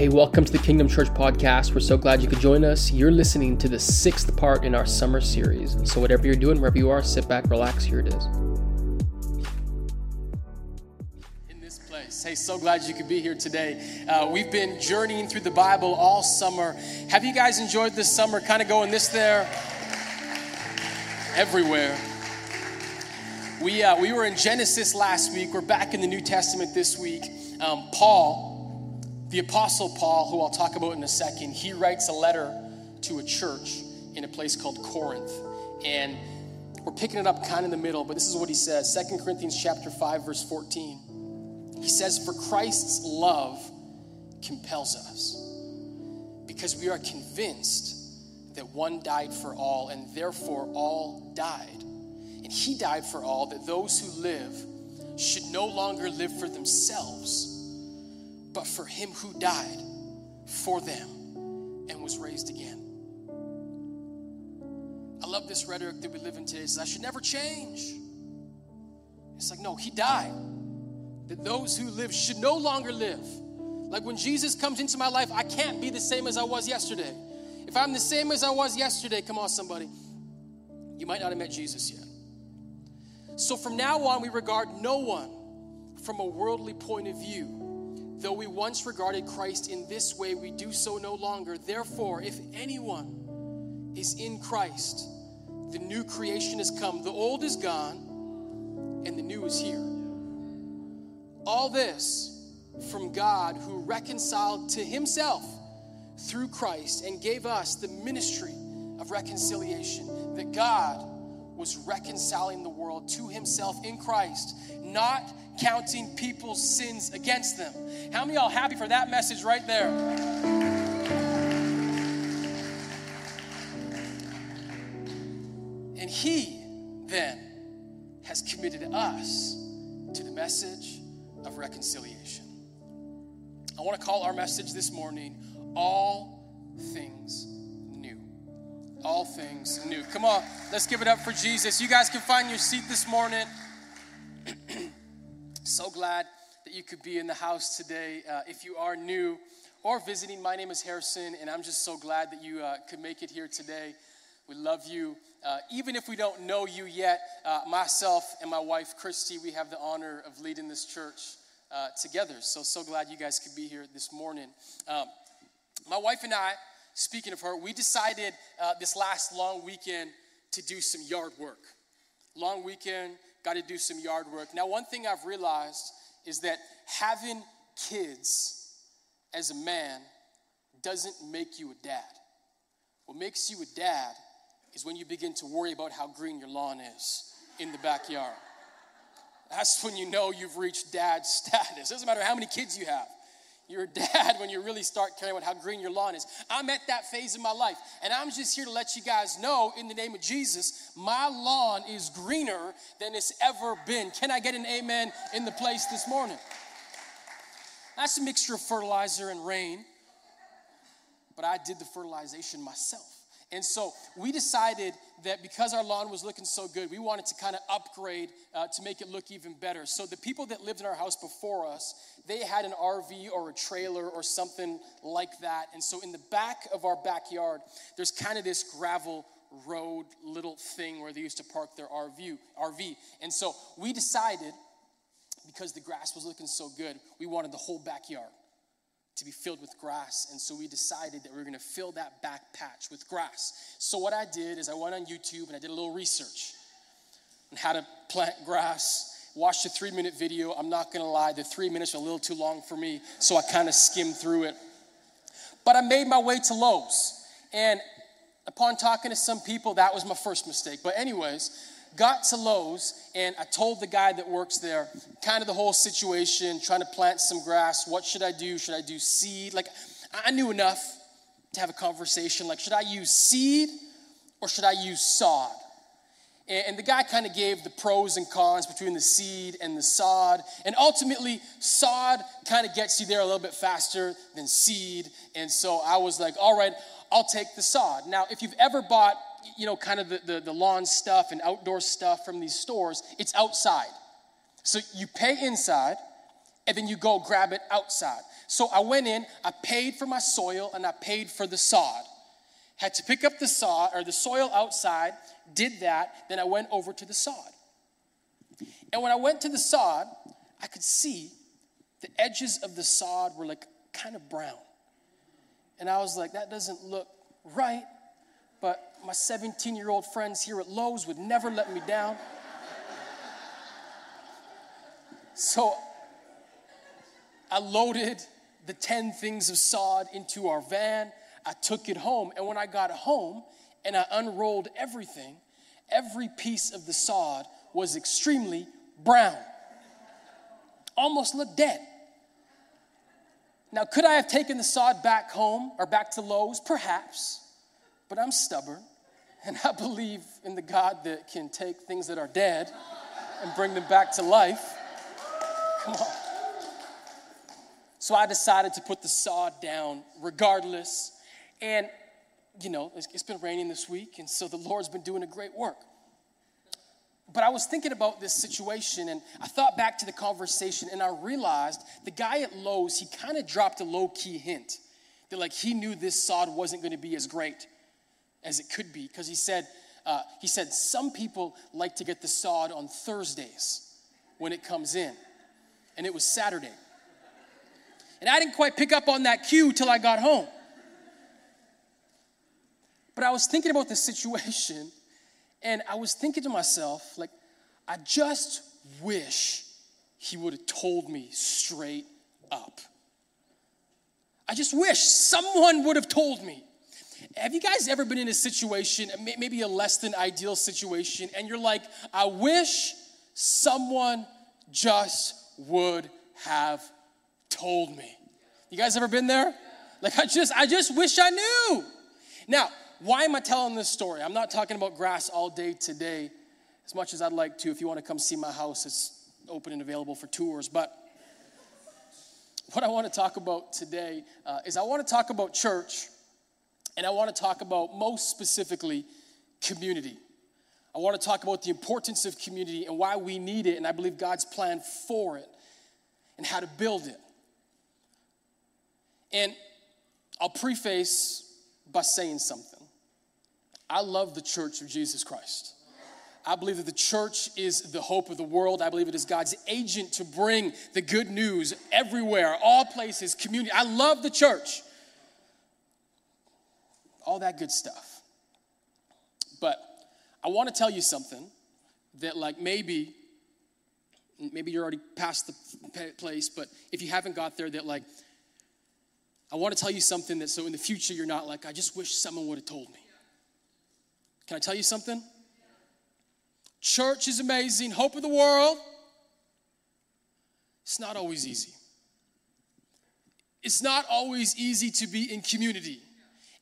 Hey, welcome to the Kingdom Church podcast. We're so glad you could join us. You're listening to the sixth part in our summer series. So, whatever you're doing, wherever you are, sit back, relax. Here it is. In this place. Hey, so glad you could be here today. Uh, we've been journeying through the Bible all summer. Have you guys enjoyed this summer? Kind of going this there, everywhere. We, uh, we were in Genesis last week. We're back in the New Testament this week. Um, Paul, the Apostle Paul, who I'll talk about in a second, he writes a letter to a church in a place called Corinth. And we're picking it up kind of in the middle, but this is what he says 2 Corinthians chapter 5, verse 14. He says, For Christ's love compels us, because we are convinced that one died for all, and therefore all died. And he died for all, that those who live should no longer live for themselves but for him who died for them and was raised again. I love this rhetoric that we live in today. It says, I should never change. It's like, no, he died. That those who live should no longer live. Like when Jesus comes into my life, I can't be the same as I was yesterday. If I'm the same as I was yesterday, come on, somebody, you might not have met Jesus yet. So from now on, we regard no one from a worldly point of view Though we once regarded Christ in this way, we do so no longer. Therefore, if anyone is in Christ, the new creation has come. The old is gone, and the new is here. All this from God who reconciled to himself through Christ and gave us the ministry of reconciliation. That God was reconciling the world to himself in Christ, not counting people's sins against them. How many y'all happy for that message right there? And he then has committed us to the message of reconciliation. I want to call our message this morning All Things. All Things New. Come on, let's give it up for Jesus. You guys can find your seat this morning. So glad that you could be in the house today. Uh, if you are new or visiting, my name is Harrison, and I'm just so glad that you uh, could make it here today. We love you. Uh, even if we don't know you yet, uh, myself and my wife, Christy, we have the honor of leading this church uh, together. So, so glad you guys could be here this morning. Um, my wife and I, speaking of her, we decided uh, this last long weekend to do some yard work. Long weekend, got to do some yard work. Now, one thing I've realized is that having kids as a man doesn't make you a dad. What makes you a dad is when you begin to worry about how green your lawn is in the backyard. That's when you know you've reached dad status. It Doesn't matter how many kids you have you're a dad when you really start caring about how green your lawn is. I'm at that phase in my life, and I'm just here to let you guys know in the name of Jesus, my lawn is greener than it's ever been. Can I get an amen in the place this morning? That's a mixture of fertilizer and rain, but I did the fertilization myself. And so we decided that because our lawn was looking so good, we wanted to kind of upgrade uh, to make it look even better. So the people that lived in our house before us, they had an RV or a trailer or something like that. And so in the back of our backyard, there's kind of this gravel road little thing where they used to park their RV. RV. And so we decided, because the grass was looking so good, we wanted the whole backyard to be filled with grass. And so we decided that we were going to fill that back patch with grass. So what I did is I went on YouTube and I did a little research on how to plant grass. Watched a three minute video. I'm not going to lie, the three minutes were a little too long for me, so I kind of skimmed through it. But I made my way to Lowe's. And upon talking to some people, that was my first mistake. But, anyways, got to Lowe's and I told the guy that works there kind of the whole situation, trying to plant some grass. What should I do? Should I do seed? Like, I knew enough to have a conversation. Like, should I use seed or should I use sod? And the guy kind of gave the pros and cons between the seed and the sod. And ultimately, sod kind of gets you there a little bit faster than seed. And so I was like, all right, I'll take the sod. Now, if you've ever bought you know, kind of the, the, the lawn stuff and outdoor stuff from these stores, it's outside. So you pay inside, and then you go grab it outside. So I went in, I paid for my soil, and I paid for the sod. Had to pick up the sod or the soil outside, did that, then I went over to the sod. And when I went to the sod, I could see the edges of the sod were like kind of brown. And I was like, that doesn't look right. But my 17 year old friends here at Lowe's would never let me down. So I loaded the 10 things of sod into our van. I took it home. And when I got home and I unrolled everything, every piece of the sod was extremely brown, almost looked dead. Now, could I have taken the sod back home or back to Lowe's? Perhaps, but I'm stubborn and I believe in the God that can take things that are dead and bring them back to life. Come on. So I decided to put the sod down regardless. And, you know, it's, it's been raining this week, and so the Lord's been doing a great work. But I was thinking about this situation and I thought back to the conversation and I realized the guy at Lowe's, he kind of dropped a low key hint that, like, he knew this sod wasn't going to be as great as it could be because he said, uh, he said, some people like to get the sod on Thursdays when it comes in. And it was Saturday. And I didn't quite pick up on that cue till I got home. But I was thinking about the situation and I was thinking to myself, like, I just wish he would have told me straight up. I just wish someone would have told me. Have you guys ever been in a situation, maybe a less than ideal situation, and you're like, I wish someone just would have told me? You guys ever been there? Like I just I just wish I knew. Now, why am I telling this story? I'm not talking about grass all day today, as much as I'd like to. If you want to come see my house, it's open and available for tours. But what I want to talk about today uh, is I want to talk about church, and I want to talk about most specifically community. I want to talk about the importance of community and why we need it, and I believe God's plan for it, and how to build it. And I'll preface by saying something. I love the church of Jesus Christ. I believe that the church is the hope of the world. I believe it is God's agent to bring the good news everywhere, all places, community. I love the church. All that good stuff. But I want to tell you something that, like, maybe, maybe you're already past the place, but if you haven't got there, that, like, I want to tell you something that so in the future you're not like, I just wish someone would have told me. Can I tell you something? Church is amazing, hope of the world. It's not always easy. It's not always easy to be in community.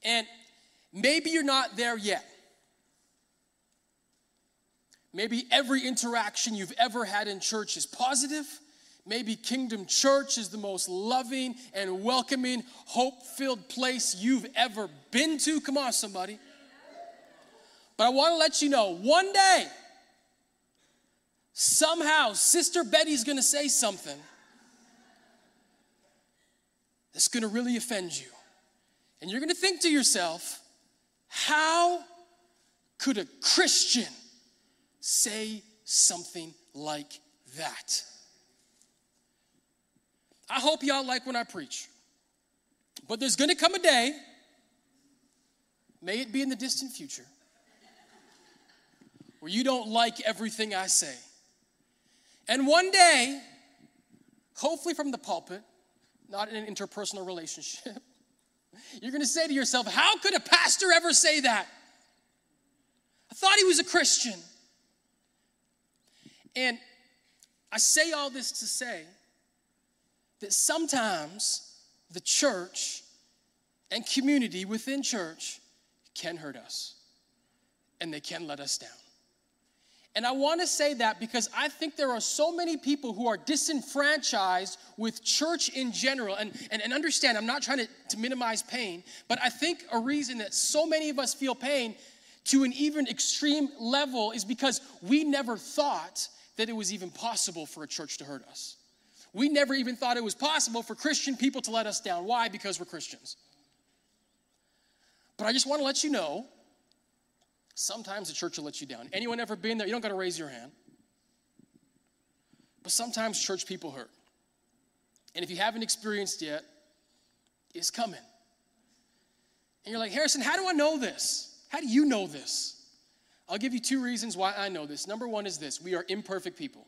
And maybe you're not there yet. Maybe every interaction you've ever had in church is positive. Maybe Kingdom Church is the most loving and welcoming, hope filled place you've ever been to. Come on, somebody. But I want to let you know one day, somehow, Sister Betty's going to say something that's going to really offend you. And you're going to think to yourself, how could a Christian say something like that? I hope y'all like when I preach. But there's going to come a day, may it be in the distant future, where you don't like everything I say. And one day, hopefully from the pulpit, not in an interpersonal relationship, you're going to say to yourself, How could a pastor ever say that? I thought he was a Christian. And I say all this to say that sometimes the church and community within church can hurt us and they can let us down. And I want to say that because I think there are so many people who are disenfranchised with church in general. And, and, and understand, I'm not trying to, to minimize pain, but I think a reason that so many of us feel pain to an even extreme level is because we never thought that it was even possible for a church to hurt us. We never even thought it was possible for Christian people to let us down. Why? Because we're Christians. But I just want to let you know sometimes the church will let you down. Anyone ever been there? You don't got to raise your hand. But sometimes church people hurt. And if you haven't experienced yet, it's coming. And you're like, Harrison, how do I know this? How do you know this? I'll give you two reasons why I know this. Number one is this we are imperfect people.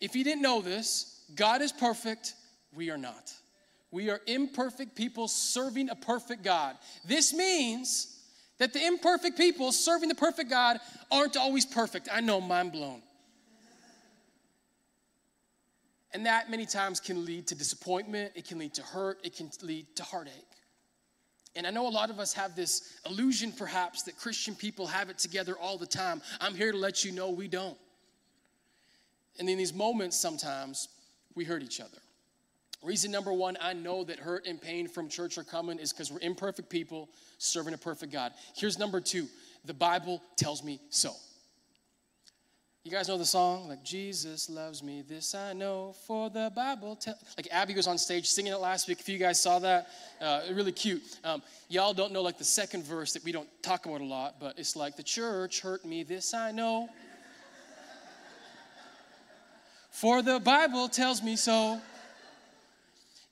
If you didn't know this, God is perfect, we are not. We are imperfect people serving a perfect God. This means that the imperfect people serving the perfect God aren't always perfect. I know, mind blown. And that many times can lead to disappointment, it can lead to hurt, it can lead to heartache. And I know a lot of us have this illusion, perhaps, that Christian people have it together all the time. I'm here to let you know we don't. And in these moments, sometimes we hurt each other. Reason number one, I know that hurt and pain from church are coming is because we're imperfect people serving a perfect God. Here's number two the Bible tells me so. You guys know the song? Like, Jesus loves me, this I know, for the Bible. Te-. Like, Abby was on stage singing it last week. If you guys saw that, uh, really cute. Um, y'all don't know, like, the second verse that we don't talk about a lot, but it's like, the church hurt me, this I know. for the Bible tells me so.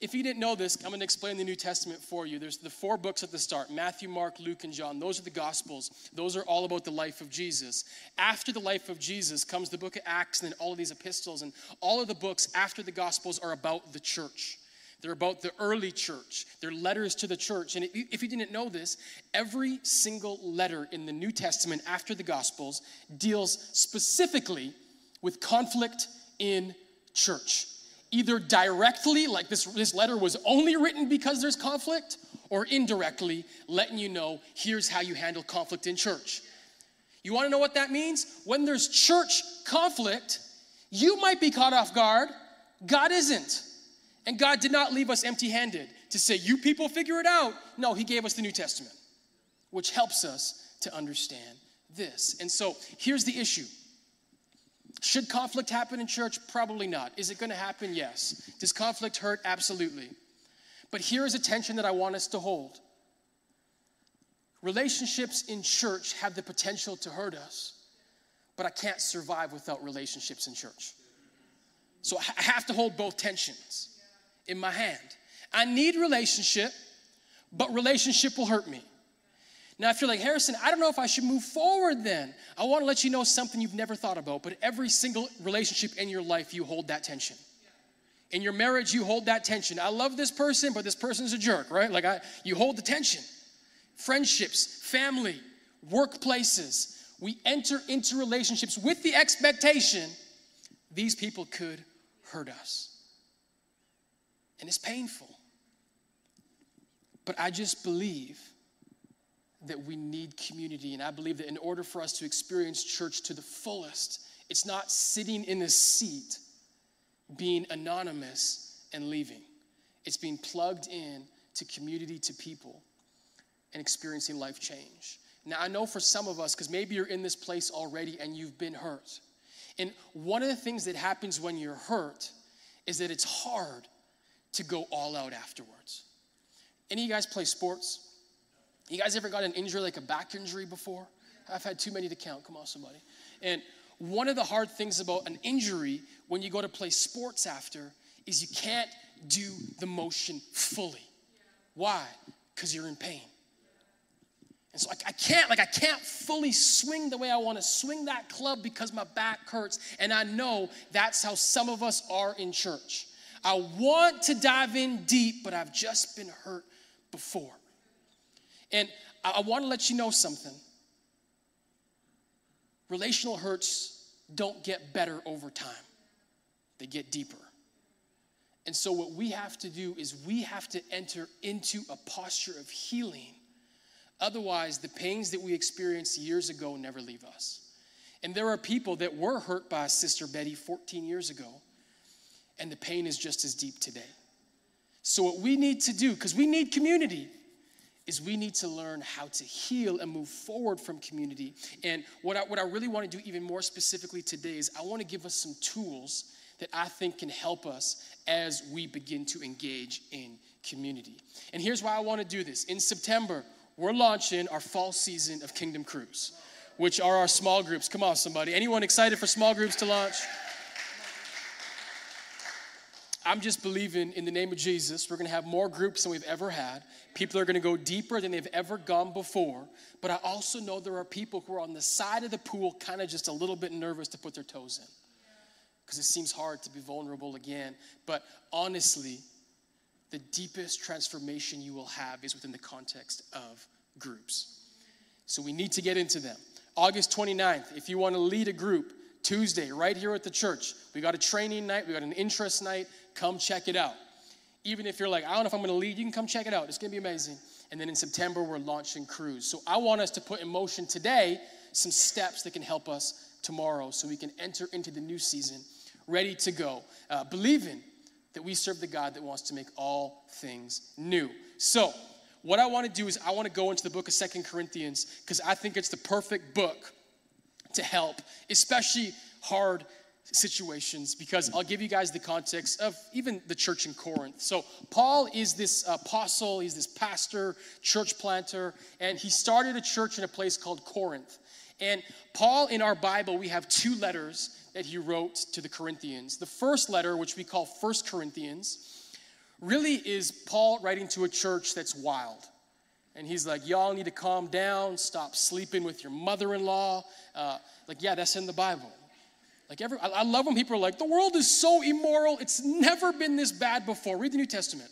If you didn't know this, I'm going to explain the New Testament for you. There's the four books at the start Matthew, Mark, Luke, and John. Those are the Gospels. Those are all about the life of Jesus. After the life of Jesus comes the book of Acts and then all of these epistles. And all of the books after the Gospels are about the church. They're about the early church. They're letters to the church. And if you didn't know this, every single letter in the New Testament after the Gospels deals specifically with conflict in church either directly, like this, this letter was only written because there's conflict, or indirectly, letting you know here's how you handle conflict in church. You wanna know what that means? When there's church conflict, you might be caught off guard, God isn't. And God did not leave us empty handed to say, you people figure it out. No, He gave us the New Testament, which helps us to understand this. And so here's the issue should conflict happen in church? Probably not. Is it going to happen? Yes. Does conflict hurt? Absolutely. But here is a tension that I want us to hold. Relationships in church have the potential to hurt us, but I can't survive without relationships in church. So I have to hold both tensions in my hand. I need relationship, but relationship will hurt me. Now, if you're like, Harrison, I don't know if I should move forward then, I want to let you know something you've never thought about, but every single relationship in your life, you hold that tension. In your marriage, you hold that tension. I love this person, but this person's a jerk, right? Like, I, you hold the tension. Friendships, family, workplaces, we enter into relationships with the expectation these people could hurt us. And it's painful. But I just believe that we need community. And I believe that in order for us to experience church to the fullest, it's not sitting in a seat, being anonymous and leaving. It's being plugged in to community, to people, and experiencing life change. Now, I know for some of us, because maybe you're in this place already and you've been hurt. And one of the things that happens when you're hurt is that it's hard to go all out afterwards. Any of you guys play sports? You guys ever got an injury like a back injury before? I've had too many to count. Come on, somebody. And one of the hard things about an injury when you go to play sports after is you can't do the motion fully. Why? Because you're in pain. And so I, I, can't, like, I can't fully swing the way I want to swing that club because my back hurts. And I know that's how some of us are in church. I want to dive in deep, but I've just been hurt before. And I, I want to let you know something. Relational hurts don't get better over time, they get deeper. And so, what we have to do is we have to enter into a posture of healing. Otherwise, the pains that we experienced years ago never leave us. And there are people that were hurt by Sister Betty 14 years ago, and the pain is just as deep today. So, what we need to do, because we need community, is we need to learn how to heal and move forward from community. And what I, what I really want to do, even more specifically today, is I want to give us some tools that I think can help us as we begin to engage in community. And here's why I want to do this. In September, we're launching our fall season of Kingdom Crews, which are our small groups. Come on, somebody. Anyone excited for small groups to launch? I'm just believing in the name of Jesus, we're gonna have more groups than we've ever had. People are gonna go deeper than they've ever gone before. But I also know there are people who are on the side of the pool, kind of just a little bit nervous to put their toes in. Because it seems hard to be vulnerable again. But honestly, the deepest transformation you will have is within the context of groups. So we need to get into them. August 29th, if you want to lead a group, Tuesday, right here at the church, we got a training night, we got an interest night. Come check it out. Even if you're like, I don't know if I'm to lead, you can come check it out. It's to be amazing. And then in September, we're launching Crews. So I want us to put in motion today some steps that can help us tomorrow so we can enter into the new season ready to go, uh, believing that we serve the God that wants to make all things new. So, what I want to do is I want to go into the book of Second Corinthians because I think it's the perfect book to help, especially hard situations because I'll give you guys the context of even the church in Corinth. So, Paul is this apostle, he's this pastor, church planter, and he started a church in a place called Corinth. And Paul, in our Bible, we have two letters that he wrote to the Corinthians. The first letter, which we call First Corinthians, really is Paul writing to a church that's wild. And he's like, y'all need to calm down, stop sleeping with your mother in law. Uh, like, yeah, that's in the Bible. Like, every, I, I love when people are like, the world is so immoral, it's never been this bad before. Read the New Testament.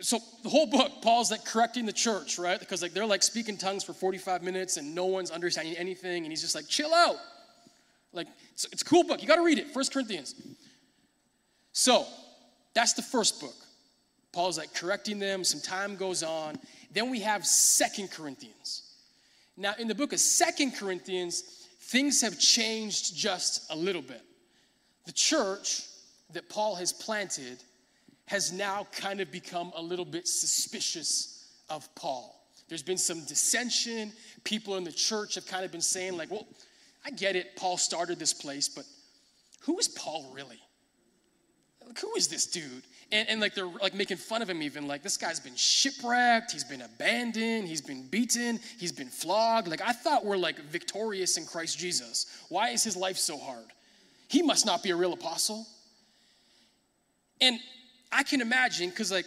so the whole book paul's like correcting the church right because like they're like speaking tongues for 45 minutes and no one's understanding anything and he's just like chill out like it's, it's a cool book you got to read it first corinthians so that's the first book paul's like correcting them some time goes on then we have second corinthians now in the book of second corinthians things have changed just a little bit the church that paul has planted has now kind of become a little bit suspicious of Paul. There's been some dissension. People in the church have kind of been saying, like, well, I get it, Paul started this place, but who is Paul really? Like, who is this dude? And, and like they're like making fun of him even like this guy's been shipwrecked he's been abandoned he's been beaten he's been flogged like i thought we're like victorious in christ jesus why is his life so hard he must not be a real apostle and I can imagine, because like,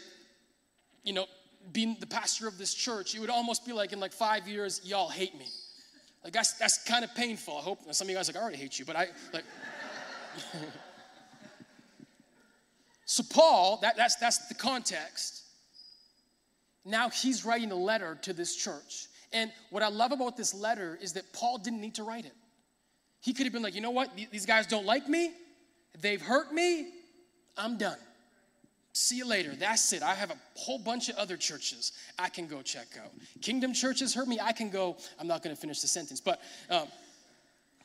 you know, being the pastor of this church, it would almost be like in like five years, y'all hate me. Like that's that's kind of painful. I hope some of you guys like I already hate you, but I like. so Paul, that, that's that's the context. Now he's writing a letter to this church. And what I love about this letter is that Paul didn't need to write it. He could have been like, you know what? These guys don't like me. They've hurt me. I'm done. See you later. That's it. I have a whole bunch of other churches I can go check out. Kingdom churches hurt me. I can go. I'm not going to finish the sentence, but um,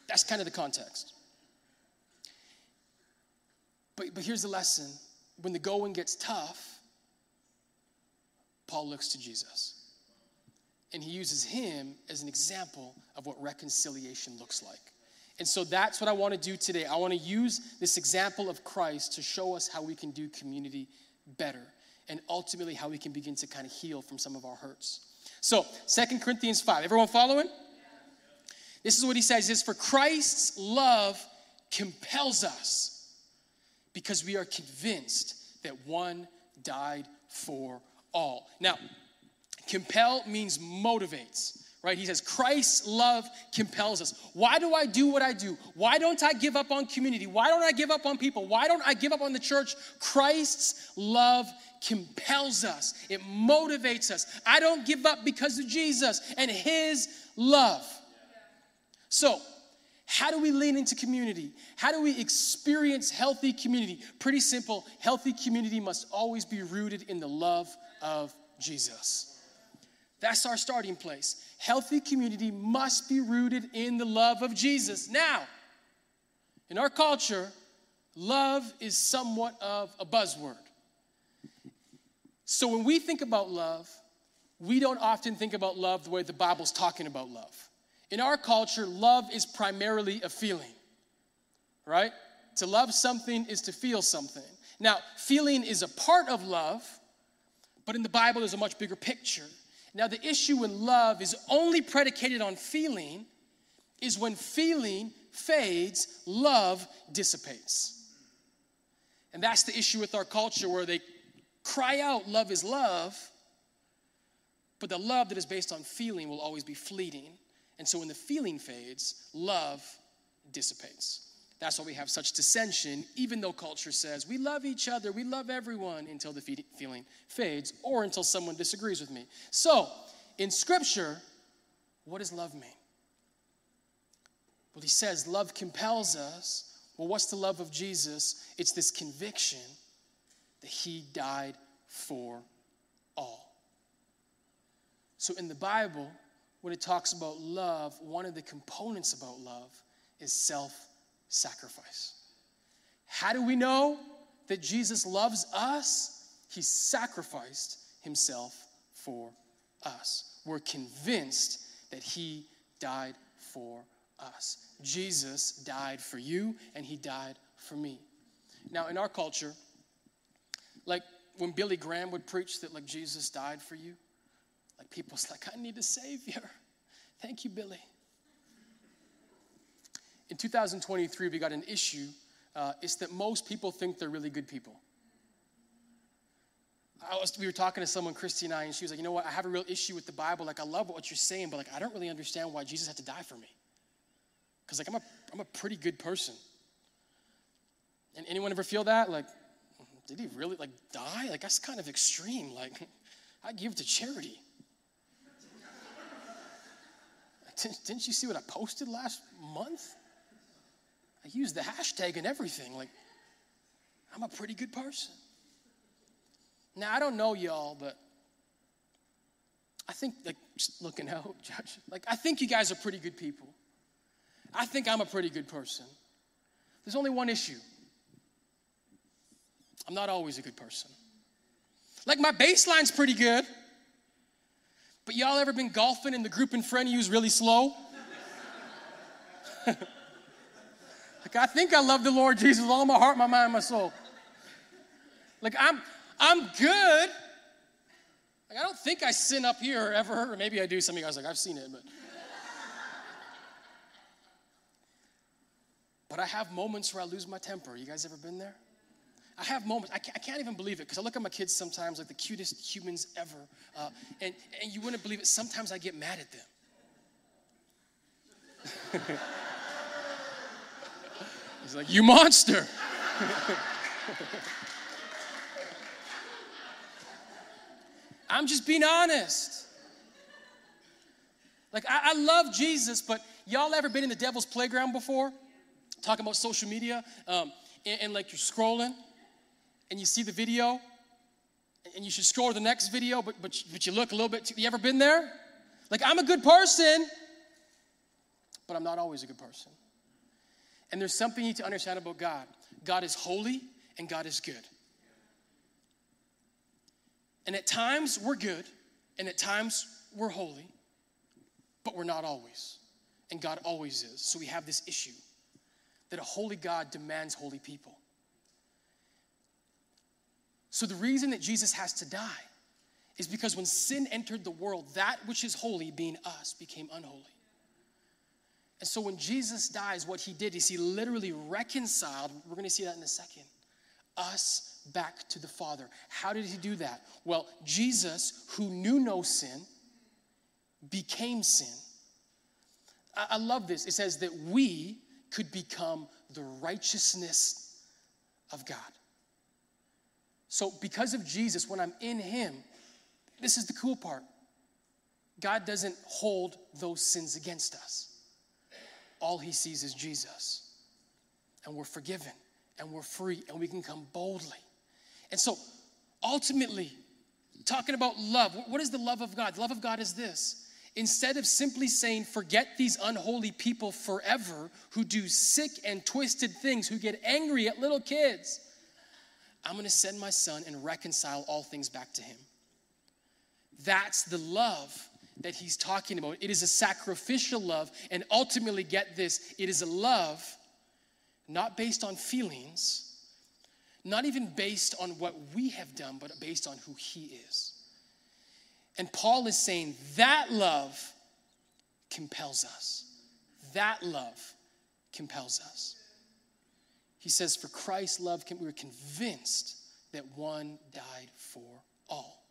that's kind of the context. But, but here's the lesson when the going gets tough, Paul looks to Jesus. And he uses him as an example of what reconciliation looks like. And so that's what I want to do today. I want to use this example of Christ to show us how we can do community better and ultimately how we can begin to kind of heal from some of our hurts. So, Second Corinthians 5. Everyone following? This is what he says is for Christ's love compels us because we are convinced that one died for all. Now, compel means motivates right? He says, Christ's love compels us. Why do I do what I do? Why don't I give up on community? Why don't I give up on people? Why don't I give up on the church? Christ's love compels us, it motivates us. I don't give up because of Jesus and His love. So, how do we lean into community? How do we experience healthy community? Pretty simple. Healthy community must always be rooted in the love of Jesus. That's our starting place healthy community must be rooted in the love of Jesus. Now, in our culture, love is somewhat of a buzzword. So when we think about love, we don't often think about love the way the Bible's talking about love. In our culture, love is primarily a feeling. right? To love something is to feel something. Now, feeling is a part of love, but in the Bible, there's a much bigger picture. Now, the issue in love is only predicated on feeling, is when feeling fades, love dissipates. And that's the issue with our culture where they cry out, Love is love, but the love that is based on feeling will always be fleeting. And so when the feeling fades, love dissipates. That's why we have such dissension, even though culture says we love each other, we love everyone until the feeling fades or until someone disagrees with me. So, in scripture, what does love mean? Well, he says love compels us. Well, what's the love of Jesus? It's this conviction that he died for all. So, in the Bible, when it talks about love, one of the components about love is self sacrifice. How do we know that Jesus loves us? He sacrificed himself for us. We're convinced that he died for us. Jesus died for you and he died for me. Now, in our culture, like when Billy Graham would preach that like Jesus died for you, like people's like, I need a savior. Thank you, Billy. In 2023, we got an issue. Uh, it's that most people think they're really good people. Was, we were talking to someone, Christy and I, and she was like, you know what? I have a real issue with the Bible. Like, I love what you're saying, but like, I don't really understand why Jesus had to die for me. Because like, I'm a, I'm a pretty good person. And anyone ever feel that? Like, did he really like die? Like, that's kind of extreme. Like, I give to charity. Didn't you see what I posted last month? I used the hashtag and everything. Like, I'm a pretty good person. Now, I don't know y'all, but I think, like, just looking out, Judge, like, I think you guys are pretty good people. I think I'm a pretty good person. There's only one issue I'm not always a good person. Like, my baseline's pretty good. But y'all ever been golfing and the group in front of you is really slow? Like, I think I love the Lord Jesus with all my heart, my mind, my soul. Like, I'm, I'm good. Like, I don't think I sin up here ever, or maybe I do. Some of you guys like, I've seen it, but. but I have moments where I lose my temper. You guys ever been there? I have moments, I can't, I can't even believe it because I look at my kids sometimes like the cutest humans ever. Uh, and, and you wouldn't believe it, sometimes I get mad at them. He's like, You monster. I'm just being honest. Like, I, I, love Jesus, but y'all ever been in the devil's playground before? Talking about social media, um, and, and, like you're scrolling, and you see the video, and you should scroll to the next video, but, but, but you look a little bit too, you ever been there? Like, I'm a good person, but I'm not always a good person. And there's something you need to understand about God God is holy and God is good. And at times we're good, and at times we're holy, but we're not always. And God always is. So we have this issue that a holy God demands holy people. So the reason that Jesus has to die is because when sin entered the world, that which is holy, being us, became unholy. And so when Jesus dies, what he did is he literally reconciled, we're going to see that in a second, us back to the Father. How did he do that? Well, Jesus, who knew no sin, became sin. I, I love this. It says that we could become the righteousness of God. So, because of Jesus, when I'm in Him, this is the cool part God doesn't hold those sins against us all he sees is Jesus. And we're forgiven and we're free and we can come boldly. And so, ultimately, talking about love, what is the love of God? The love of God is this. Instead of simply saying, forget these unholy people forever who do sick and twisted things, who get angry at little kids, I'm gonna send my son and reconcile all things back to him. That's the love that he's talking about. It is a sacrificial love, and ultimately, get this, it is a love not based on feelings, not even based on what we have done, but based on who He is. And Paul is saying that love compels us. That love compels us. He says, For Christ's love, we were convinced that one died for all.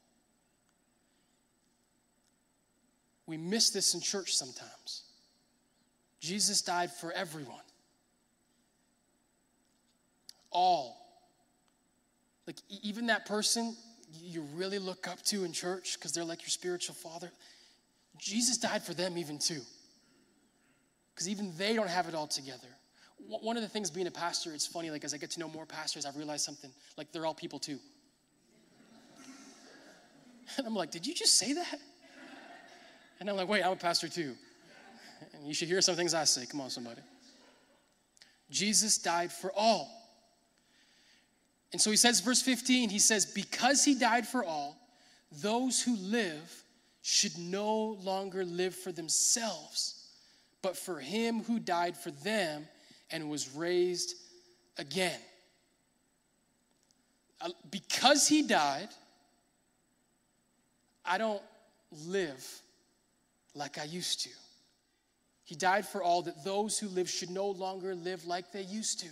We miss this in church sometimes. Jesus died for everyone. All. Like, even that person you really look up to in church because they're like your spiritual father, Jesus died for them even too. Because even they don't have it all together. One of the things being a pastor, it's funny, like as I get to know more pastors, I've realized something. Like they're all people too. And I'm like, did you just say that? And I'm like, wait, I'm a pastor too. And you should hear some things I say. Come on, somebody. Jesus died for all. And so he says, verse 15, he says, Because he died for all, those who live should no longer live for themselves, but for him who died for them and was raised again. Uh, because he died, I don't live like I used to. He died for all that those who live should no longer live like they used to.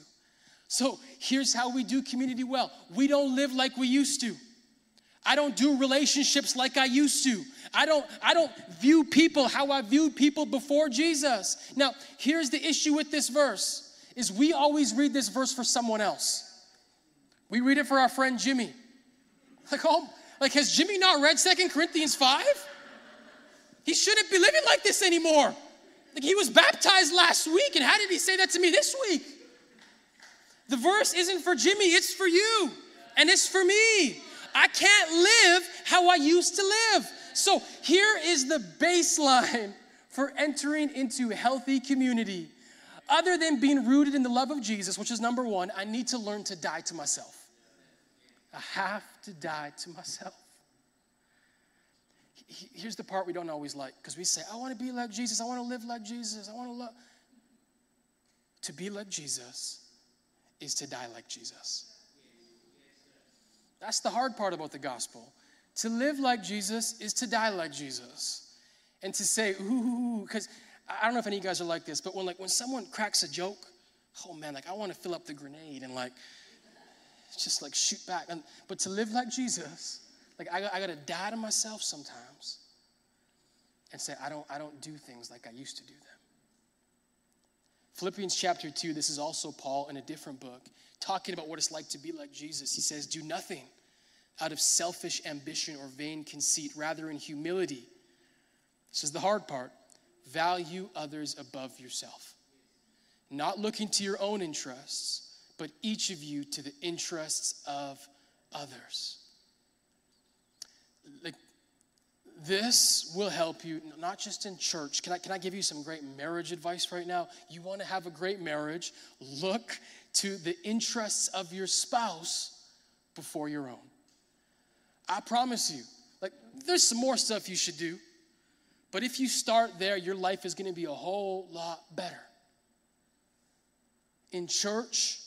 So here's how we do community well we don't live like we used to. I don't do relationships like I used to. I don't I don't view people how I viewed people before Jesus. Now, here's the issue with this verse is we always read this verse for someone else. We read it for our friend Jimmy. Like, oh, like has Jimmy not read Second Corinthians 5? He shouldn't be living like this anymore. Like he was baptized last week, and how did he say that to me this week? The verse isn't for Jimmy, it's for you and it's for me. I can't live how I used to live. So here is the baseline for entering into healthy community. Other than being rooted in the love of Jesus, which is number one, I need to learn to die to myself. I have to die to myself. Here's the part we don't always like because we say, I want to be like Jesus. I want to live like Jesus. I want to love. To be like Jesus is to die like Jesus. That's the hard part about the gospel. To live like Jesus is to die like Jesus. And to say, ooh, because I don't know if any of you guys are like this, but when like when someone cracks a joke, oh man, like I want to fill up the grenade and like just like shoot back. And but to live like Jesus, like I, I gotta die to myself sometimes and say, I don't, I don't do things like I used to do them. Philippians chapter 2, this is also Paul in a different book, talking about what it's like to be like Jesus. He says, Do nothing out of selfish ambition or vain conceit, rather, in humility. This is the hard part value others above yourself. Not looking to your own interests, but each of you to the interests of others. Like this will help you not just in church. Can I, can I give you some great marriage advice right now? You want to have a great marriage, look to the interests of your spouse before your own. I promise you, like, there's some more stuff you should do, but if you start there, your life is going to be a whole lot better. In church,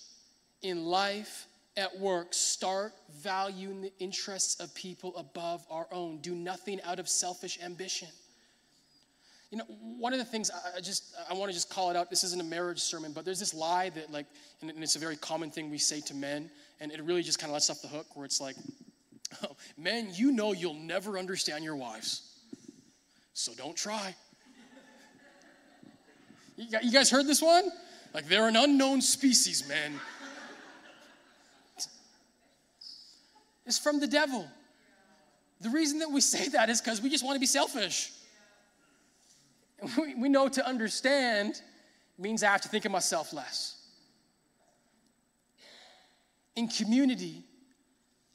in life, at work, start valuing the interests of people above our own. Do nothing out of selfish ambition. You know, one of the things I just I want to just call it out. This isn't a marriage sermon, but there's this lie that like, and it's a very common thing we say to men, and it really just kind of lets off the hook. Where it's like, oh, men, you know you'll never understand your wives, so don't try. You guys heard this one? Like they're an unknown species, man. It's from the devil. The reason that we say that is because we just want to be selfish. We, we know to understand means I have to think of myself less. In community,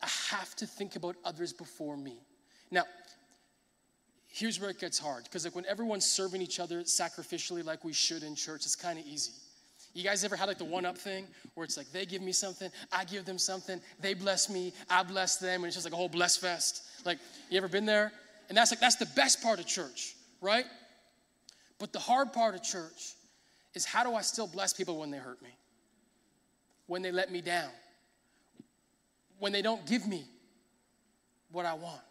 I have to think about others before me. Now, here's where it gets hard because like when everyone's serving each other sacrificially like we should in church, it's kind of easy. You guys ever had like the one up thing where it's like they give me something, I give them something, they bless me, I bless them, and it's just like a whole bless fest. Like, you ever been there? And that's like, that's the best part of church, right? But the hard part of church is how do I still bless people when they hurt me? when they let me down, when they don't give me what I want.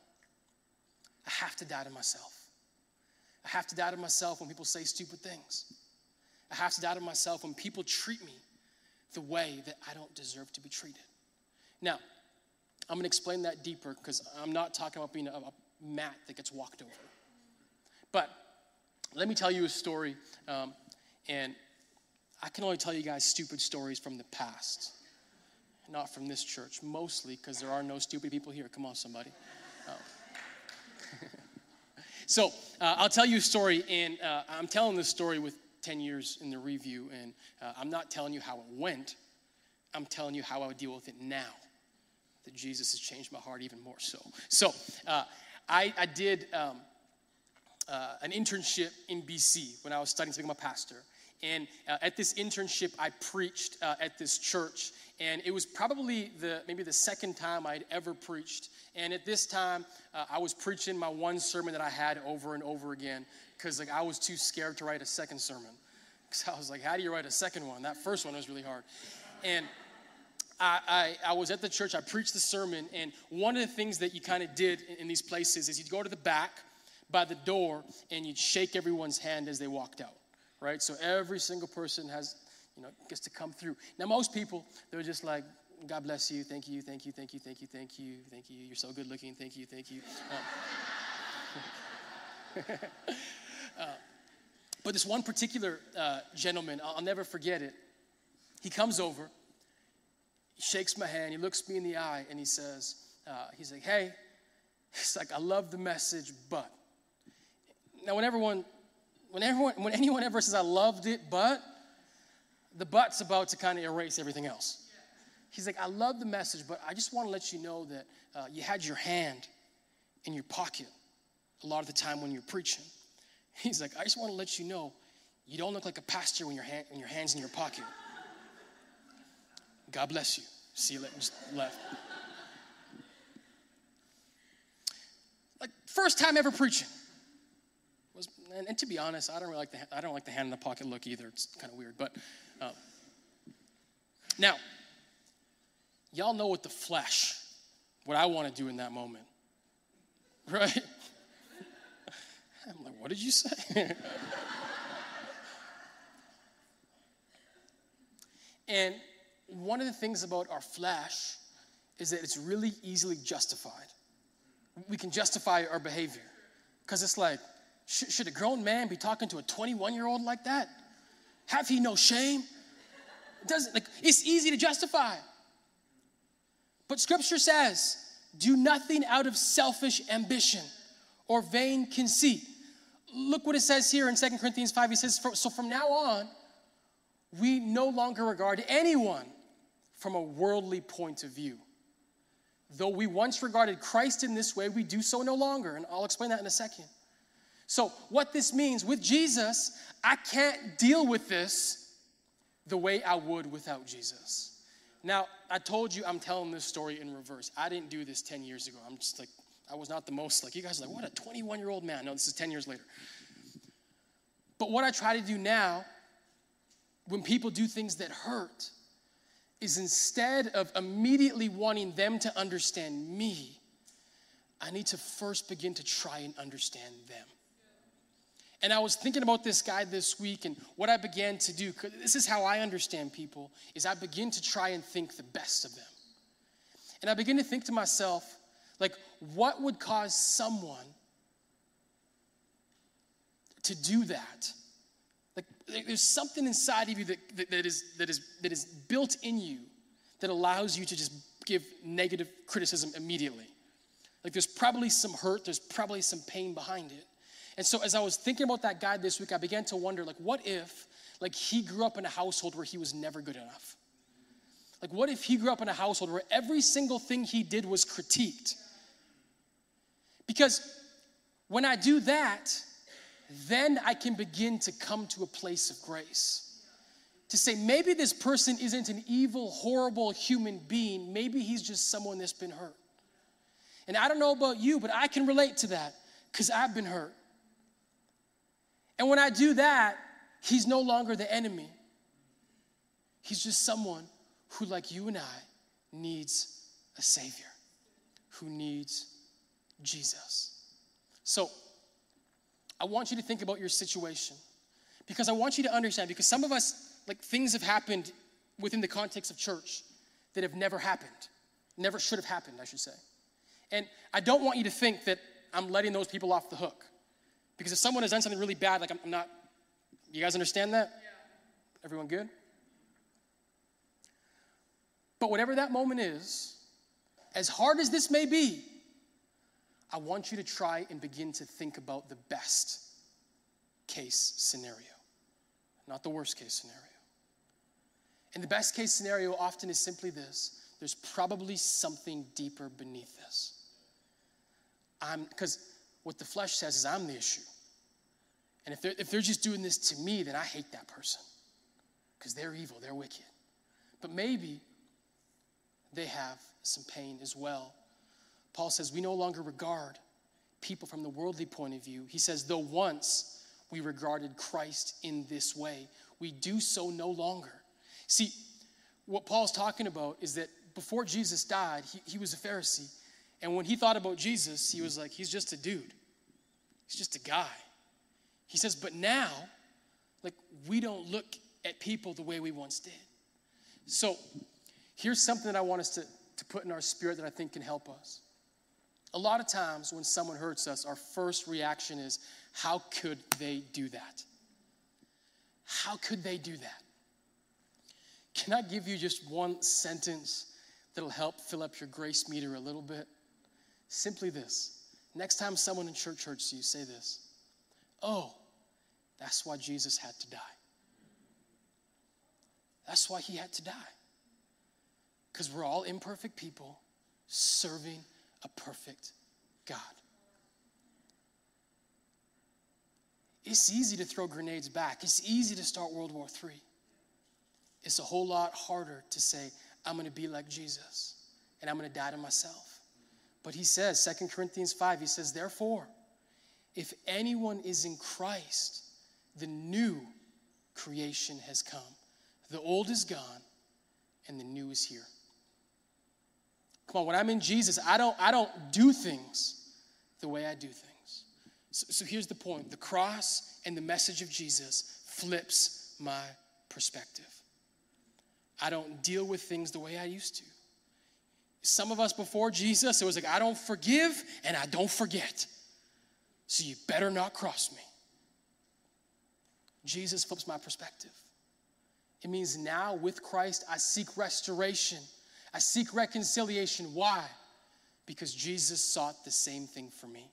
I have to die to myself. I have to die to myself when people say stupid things. I have to die to myself when people treat me the way that I don't deserve to be treated. Now, I'm gonna explain that deeper because I'm not talking about being a, a, mat that gets walked over. But let me tell you a story, um, and I can only tell you guys stupid stories from the past, not from this church, mostly because there are no stupid people here. Come on, somebody. So uh, I'll tell you a story, and uh, I'm telling this story with 10 years in the review, and uh, I'm not telling you how it went. I'm telling you how I would deal with it now. That Jesus has changed my heart even more so. So uh, I, I, did um, uh, an internship in BC when I was studying to become a pastor. And uh, at this internship, I preached uh, at this church, and it was probably the maybe the second time I'd ever preached. And at this time, uh, I was preaching my one sermon that I had over and over again because like I was too scared to write a second sermon. Because I was like, how do you write a second one? That first one was really hard. And I, I, I, was at the church, I preached the sermon, and one of the things that you kind of did in, in these places is you'd go to the back by the door and you'd shake everyone's hand as they walked out right? So every single person has, you know, gets to come through. Now, most people, they're just like, God bless you, thank you, thank you, thank you, thank you, thank you, thank you, you're so good looking, thank you, thank you. Um, uh, but this one particular uh, gentleman, I'll, I'll never forget it. He comes over, he shakes my hand, he looks me in the eye, and he says, uh, he's like, hey, he's like, I love the message, but. Now, when everyone when, everyone, when anyone ever says, I loved it, but, the but's about to kind of erase everything else. He's like, I love the message, but I just want to let you know that uh, you had your hand in your pocket a lot of the time when you're preaching. He's like, I just want to let you know you don't look like a pastor when your, hand, when your hand's in your pocket. God bless you. See you. Just left. Like, first time ever preaching and, and, to be honest, I don't really like the I don't like the hand in the pocket look either. It's kind of weird. But uh, now, y'all know what the flesh, what I want to do in that moment, right? I'm like, what did you say? and one of the things about our flesh is that it's really easily justified. We can justify our behavior because it's like, should a grown man be talking to a 21 year old like that? Have he no shame? It doesn't like it's easy to justify. But scripture says, do nothing out of selfish ambition or vain conceit. Look what it says here in Second Corinthians 5. He says, So from now on, we no longer regard anyone from a worldly point of view. Though we once regarded Christ in this way, we do so no longer. And I'll explain that in a second. So, what this means with Jesus, I can't deal with this the way I would without Jesus. Now, I told you I'm telling this story in reverse. I didn't do this 10 years ago. I'm just like, I was not the most like, you guys are like, what a 21 year old man. No, this is 10 years later. But what I try to do now, when people do things that hurt, is instead of immediately wanting them to understand me, I need to first begin to try and understand them. And I was thinking about this guy this week and what I began to do. This is how I understand people is I begin to try and think the best of them. And I begin to think to myself, like, what would cause someone to do that? Like, there's something inside of you that, that, that, is, that, is, that is built in you that allows you to just give negative criticism immediately. Like, there's probably some hurt, there's probably some pain behind it. And so as I was thinking about that guy this week, I began to wonder, like, what if, like, he grew up in a household where he was never good enough? Like, what if he grew up in a household where every single thing he did was critiqued? Because when I do that, then I can begin to come to a place of grace. To say, maybe this person isn't an evil, horrible human being. Maybe he's just someone that's been hurt. And I don't know about you, but I can relate to that because I've been hurt. And when I do that, he's no longer the enemy. He's just someone who, like you and I, needs a Savior, who needs Jesus. So, I want you to think about your situation because I want you to understand, because some of us, like things have happened within the context of church that have never happened, never should have happened, I should say. And I don't want you to think that I'm letting those people off the hook. Because if someone has done something really bad, like I'm, I'm not, you guys understand that? Yeah. Everyone good? But whatever that moment is, as hard as this may be, I want you to try and begin to think about the best case scenario, not the worst case scenario. And the best case scenario often is simply this there's probably something deeper beneath this. I'm, because what the flesh says is I'm the issue. And if they're, if they're just doing this to me, then I hate that person because they're evil, they're wicked. But maybe they have some pain as well. Paul says, We no longer regard people from the worldly point of view. He says, Though once we regarded Christ in this way, we do so no longer. See, what Paul's talking about is that before Jesus died, he, he was a Pharisee. And when he thought about Jesus, he was like, He's just a dude, he's just a guy. He says, But now, like, we don't look at people the way we once did. So, here's something that I want us to, to put in our spirit that I think can help us. A lot of times when someone hurts us, our first reaction is, How could they do that? How could they do that? Can I give you just one sentence that'll help fill up your grace meter a little bit? Simply this next time someone in church hurts you, say this Oh, that's why Jesus had to die. That's why he had to die. Because we're all imperfect people serving a perfect God. It's easy to throw grenades back. It's easy to start World War III. It's a whole lot harder to say, I'm going to be like Jesus and I'm going to die to myself. But he says, 2 Corinthians 5, he says, Therefore, if anyone is in Christ, the new creation has come. The old is gone and the new is here. Come on, when I'm in Jesus, I don't, I don't do things the way I do things. So, so here's the point the cross and the message of Jesus flips my perspective. I don't deal with things the way I used to. Some of us before Jesus, it was like, I don't forgive and I don't forget. So you better not cross me. Jesus flips my perspective. It means now with Christ, I seek restoration, I seek reconciliation. Why? Because Jesus sought the same thing for me.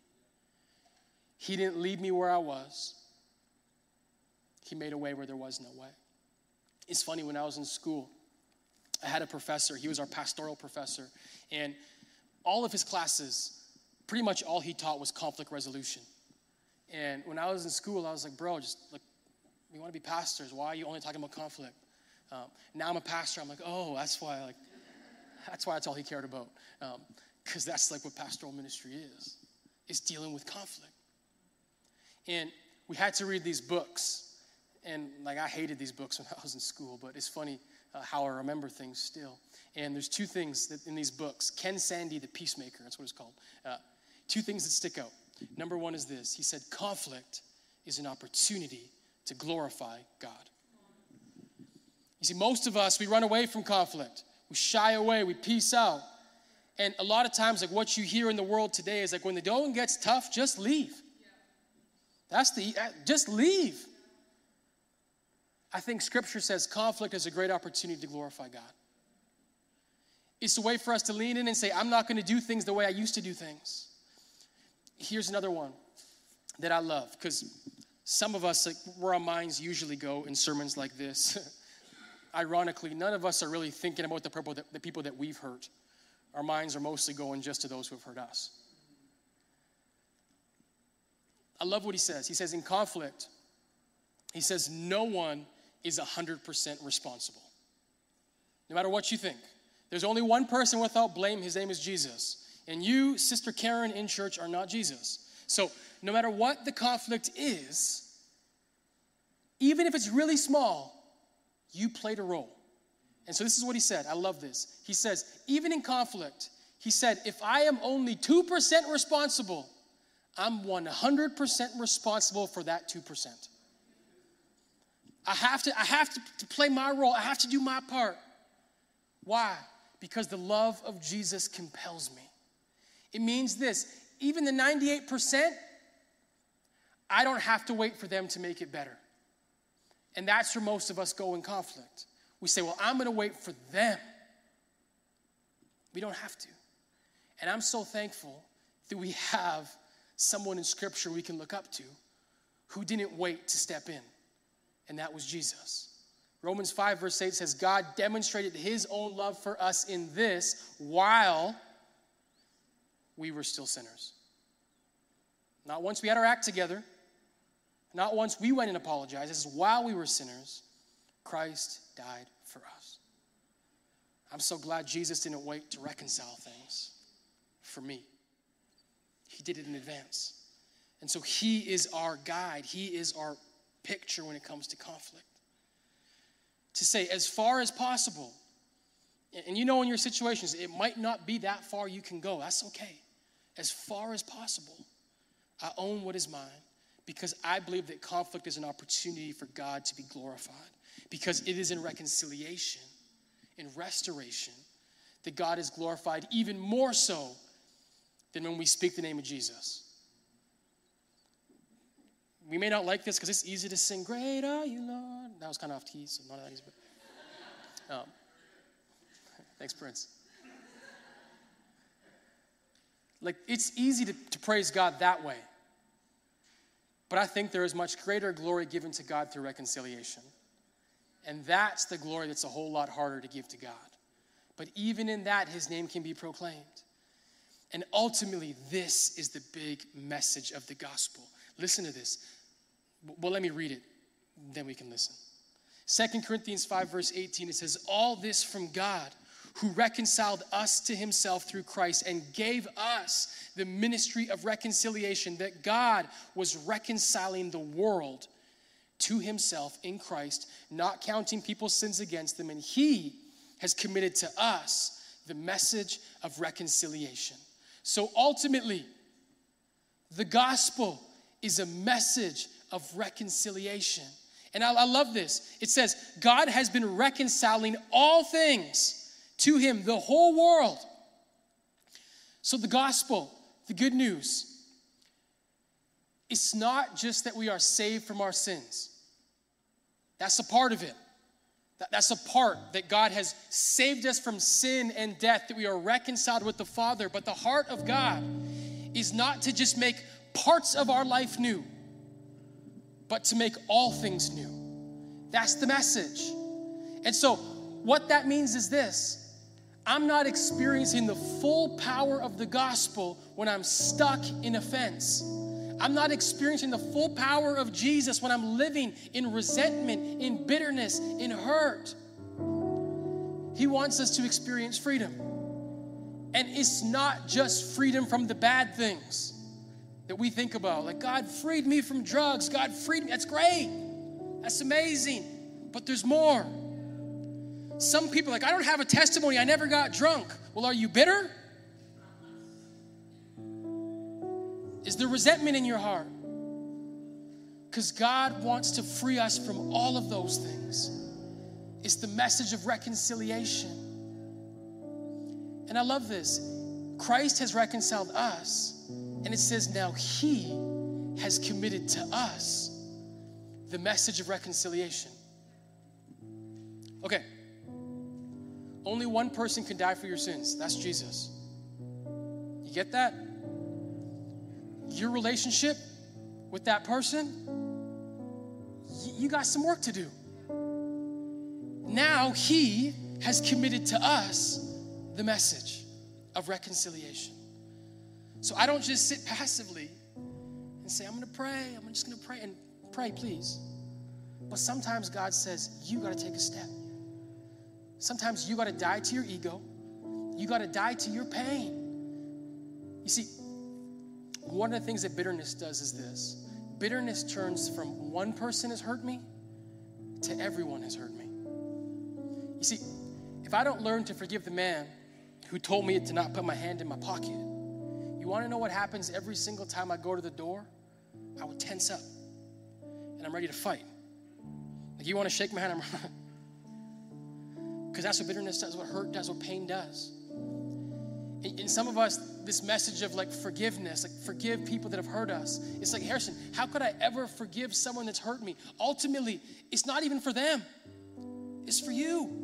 He didn't leave me where I was, He made a way where there was no way. It's funny, when I was in school, I had a professor, he was our pastoral professor, and all of his classes, pretty much all he taught was conflict resolution. And when I was in school, I was like, bro, just like, we want to be pastors. Why are you only talking about conflict? Um, now I'm a pastor. I'm like, oh, that's why, like, that's why that's all he cared about. Because um, that's like what pastoral ministry is. It's dealing with conflict. And we had to read these books and like I hated these books when I was in school, but it's funny uh, how I remember things still. And there's two things that in these books. Ken Sande, the peacemaker, that's what it's called. Uh, two things that stick out. Number one is this. He said, conflict is an opportunity to glorify God. You see, most of us, we run away from conflict. We shy away, we peace out. And a lot of times, like what you hear in the world today is like when the going gets tough, just leave. That's the, uh, just leave. I think scripture says conflict is a great opportunity to glorify God. It's a way for us to lean in and say, I'm not going to do things the way I used to do things. Here's another one that I love because some of us, like where our minds usually go in sermons like this, ironically, none of us are really thinking about the the people that we've hurt. Our minds are mostly going just to those who have hurt us. I love what he says. He says, in conflict, he says, no one is 100% responsible. No matter what you think, there's only one person without blame. His name is Jesus. And you, Sister Karen, in church are not Jesus. So, no matter what the conflict is, even if it's really small, you played a role. And so this is what he said. I love this. He says, even in conflict, he said, if I am only 2% responsible, I'm 100% responsible for that 2%. I have to, I have to, to play my role. I have to do my part. Why? Because the love of Jesus compels me. It means this even the 98%, I don't have to wait for them to make it better. And that's where most of us go in conflict. We say, well, I'm going to wait for them. We don't have to. And I'm so thankful that we have someone in Scripture we can look up to who didn't wait to step in, and that was Jesus. Romans 5, verse 8 says, God demonstrated his own love for us in this while we were still sinners. Not once we had our act together, not once we went and apologized. This is while we were sinners, Christ died for us. I'm so glad Jesus didn't wait to reconcile things for me. He did it in advance. And so He is our guide, He is our picture when it comes to conflict. To say, as far as possible, and you know in your situations, it might not be that far you can go. That's okay. As far as possible, I own what is mine because I believe that conflict is an opportunity for God to be glorified. Because it is in reconciliation, in restoration, that God is glorified even more so than when we speak the name of Jesus. We may not like this because it's easy to sing, Great are you, Lord. That was kind of off key, so none of that is, but. Um, thanks, Prince. Like, it's easy to, to praise God that way. But I think there is much greater glory given to God through reconciliation. And that's the glory that's a whole lot harder to give to God. But even in that, his name can be proclaimed. And ultimately, this is the big message of the gospel. Listen to this. Well, let me read it, then we can listen. Second Corinthians 5, verse 18, it says, All this from God who reconciled us to himself through Christ and gave us the ministry of reconciliation, that God was reconciling the world to himself in Christ, not counting people's sins against them, and he has committed to us the message of reconciliation. So ultimately, the gospel is a message of reconciliation. And I, I, love this. It says, God has been reconciling all things to him, the whole world. So, the gospel, the good news, it's not just that we are saved from our sins, that's a part of it. That's a part that God has saved us from sin and death, that we are reconciled with the Father. But the heart of God is not to just make parts of our life new, but to make all things new. That's the message. And so, what that means is this I'm not experiencing the full power of the gospel when I'm stuck in offense. I'm not experiencing the full power of Jesus when I'm living in resentment, in bitterness, in hurt. He wants us to experience freedom. And it's not just freedom from the bad things that we think about. Like, God freed me from drugs. God freed me. That's great. That's amazing. But there's more. Some people like, I don't have a testimony, I never got drunk. Well, are you bitter? Is there resentment in your heart? Because God wants to free us from all of those things. It's the message of reconciliation. And I love this. Christ has reconciled us, and it says now He has committed to us the message of reconciliation. Okay, only one person can die for your sins. That's Jesus. You get that? Your relationship with that person, you got some work to do. Now he has committed to us the message of reconciliation. So I don't just sit passively and say, I'm gonna pray, I'm just gonna pray, and pray, please. But sometimes God says, You gotta take a step. Sometimes you got to die to your ego. You got to die to your pain. You see, one of the things that bitterness does is this bitterness turns from one person has hurt me to everyone has hurt me. You see, if I don't learn to forgive the man who told me to not put my hand in my pocket, you want to know what happens every single time I go to the door? I would tense up and I'm ready to fight. Like, you want to shake my hand? Because that's what bitterness does, what hurt does, what pain does. In some of us, this message of like forgiveness, like forgive people that have hurt us. It's like, Harrison, how could I ever forgive someone that's hurt me? Ultimately, it's not even for them, it's for you.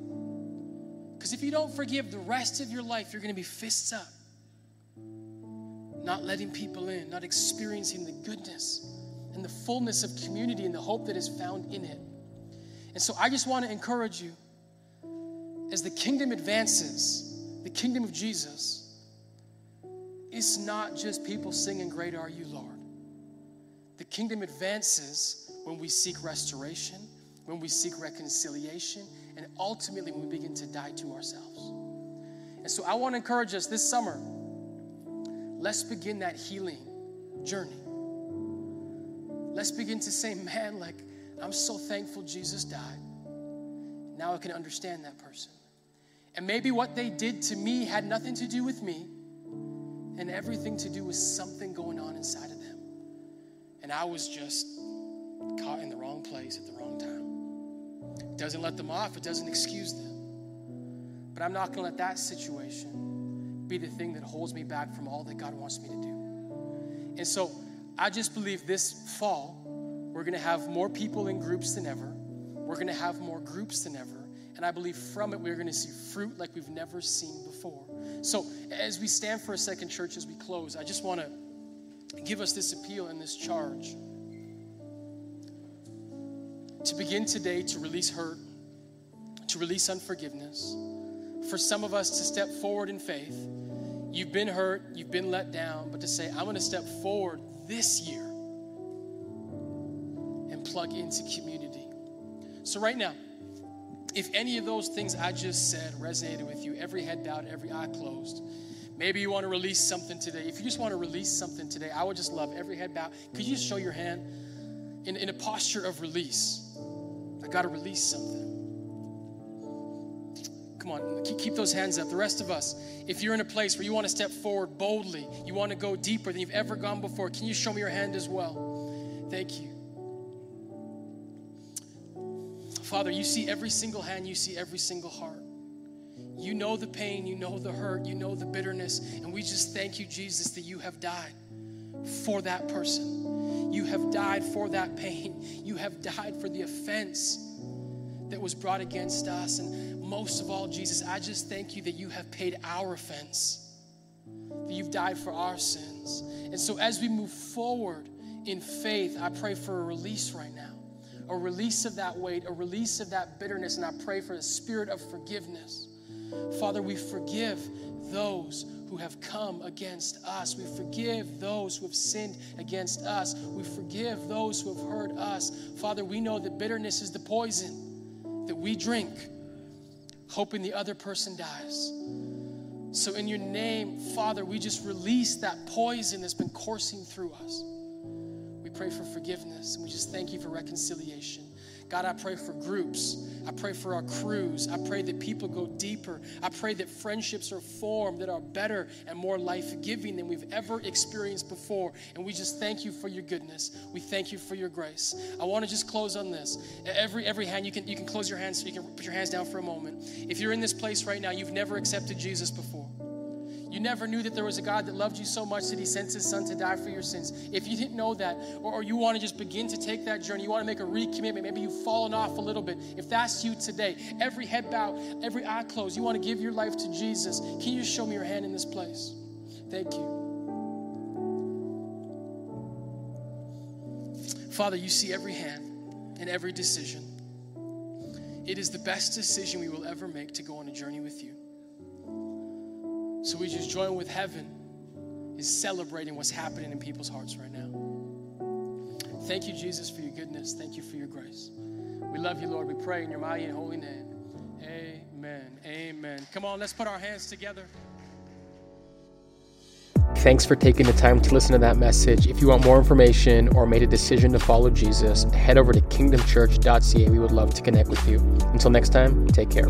Because if you don't forgive the rest of your life, you're going to be fists up, not letting people in, not experiencing the goodness and the fullness of community and the hope that is found in it. And so I just want to encourage you as the kingdom advances, the kingdom of Jesus it's not just people singing, Great are you, Lord. The kingdom advances when we seek restoration, when we seek reconciliation, and ultimately when we begin to die to ourselves. And so I want to encourage us this summer let's begin that healing journey. Let's begin to say, man, like, I'm so thankful Jesus died. Now I can understand that person. And maybe what they did to me had nothing to do with me and everything to do with something going on inside of them. And I was just caught in the wrong place at the wrong time. It doesn't let them off, it doesn't excuse them. But I'm not going to let that situation be the thing that holds me back from all that God wants me to do. And so I just believe this fall, we're going to have more people in groups than ever. We're going to have more groups than ever. And I believe from it, we're going to see fruit like we've never seen before. So, as we stand for a second, church, as we close, I just want to give us this appeal and this charge to begin today to release hurt, to release unforgiveness. For some of us to step forward in faith. You've been hurt, you've been let down, but to say, I'm going to step forward this year and plug into community. So, right now, if any of those things I just said resonated with you, every head bowed, every eye closed, maybe you want to release something today. If you just want to release something today, I would just love every head bowed. Could you just show your hand in, in a posture of release? I got to release something. Come on, keep, those hands up. The rest of us, if you're in a place where you want to step forward boldly, you want to go deeper than you've ever gone before, can you show me your hand as well? Thank you. Father, you see every single hand, you see every single heart. You know the pain, you know the hurt, you know the bitterness, and we just thank you, Jesus, that you have died for that person. You have died for that pain. You have died for the offense that was brought against us. And most of all, Jesus, I just thank you that you have paid our offense, that you've died for our sins. And so as we move forward in faith, I pray for a release right now a release of that weight, a release of that bitterness, and I pray for the spirit of forgiveness. Father, we forgive those who have come against us. We forgive those who have sinned against us. We forgive those who have hurt us. Father, we know that bitterness is the poison that we drink, hoping the other person dies. So, in your name, Father, we just release that poison that's been coursing through us. We pray for forgiveness and we just thank you for reconciliation. God, I pray for groups. I pray for our crews. I pray that people go deeper. I pray that friendships are formed that are better and more life giving than we've ever experienced before. And we just thank you for your goodness. We thank you for your grace. I want to just close on this. Every every hand, you can you can close your hands so you can put your hands down for a moment. If you're in this place right now, you've never accepted Jesus before. You never knew that there was a God that loved you so much that he sent his son to die for your sins. If you didn't know that, or, or you want to just begin to take that journey, you want to make a recommitment, maybe you've fallen off a little bit. If that's you today, every head bow, every eye closed, you want to give your life to Jesus, can you show me your hand in this place? Thank you. Father, you see every hand and every decision. It is the best decision we will ever make to go on a journey with you. So we just join with heaven is celebrating what's happening in people's hearts right now. Thank you, Jesus, for your goodness. Thank you for your grace. We love you, Lord. We pray in your mighty and holy name. Amen. Amen. Come on, let's put our hands together. Thanks for taking the time to listen to that message. If you want more information or made a decision to follow Jesus, head over to kingdomchurch.ca. We would love to connect with you. Until next time, take care.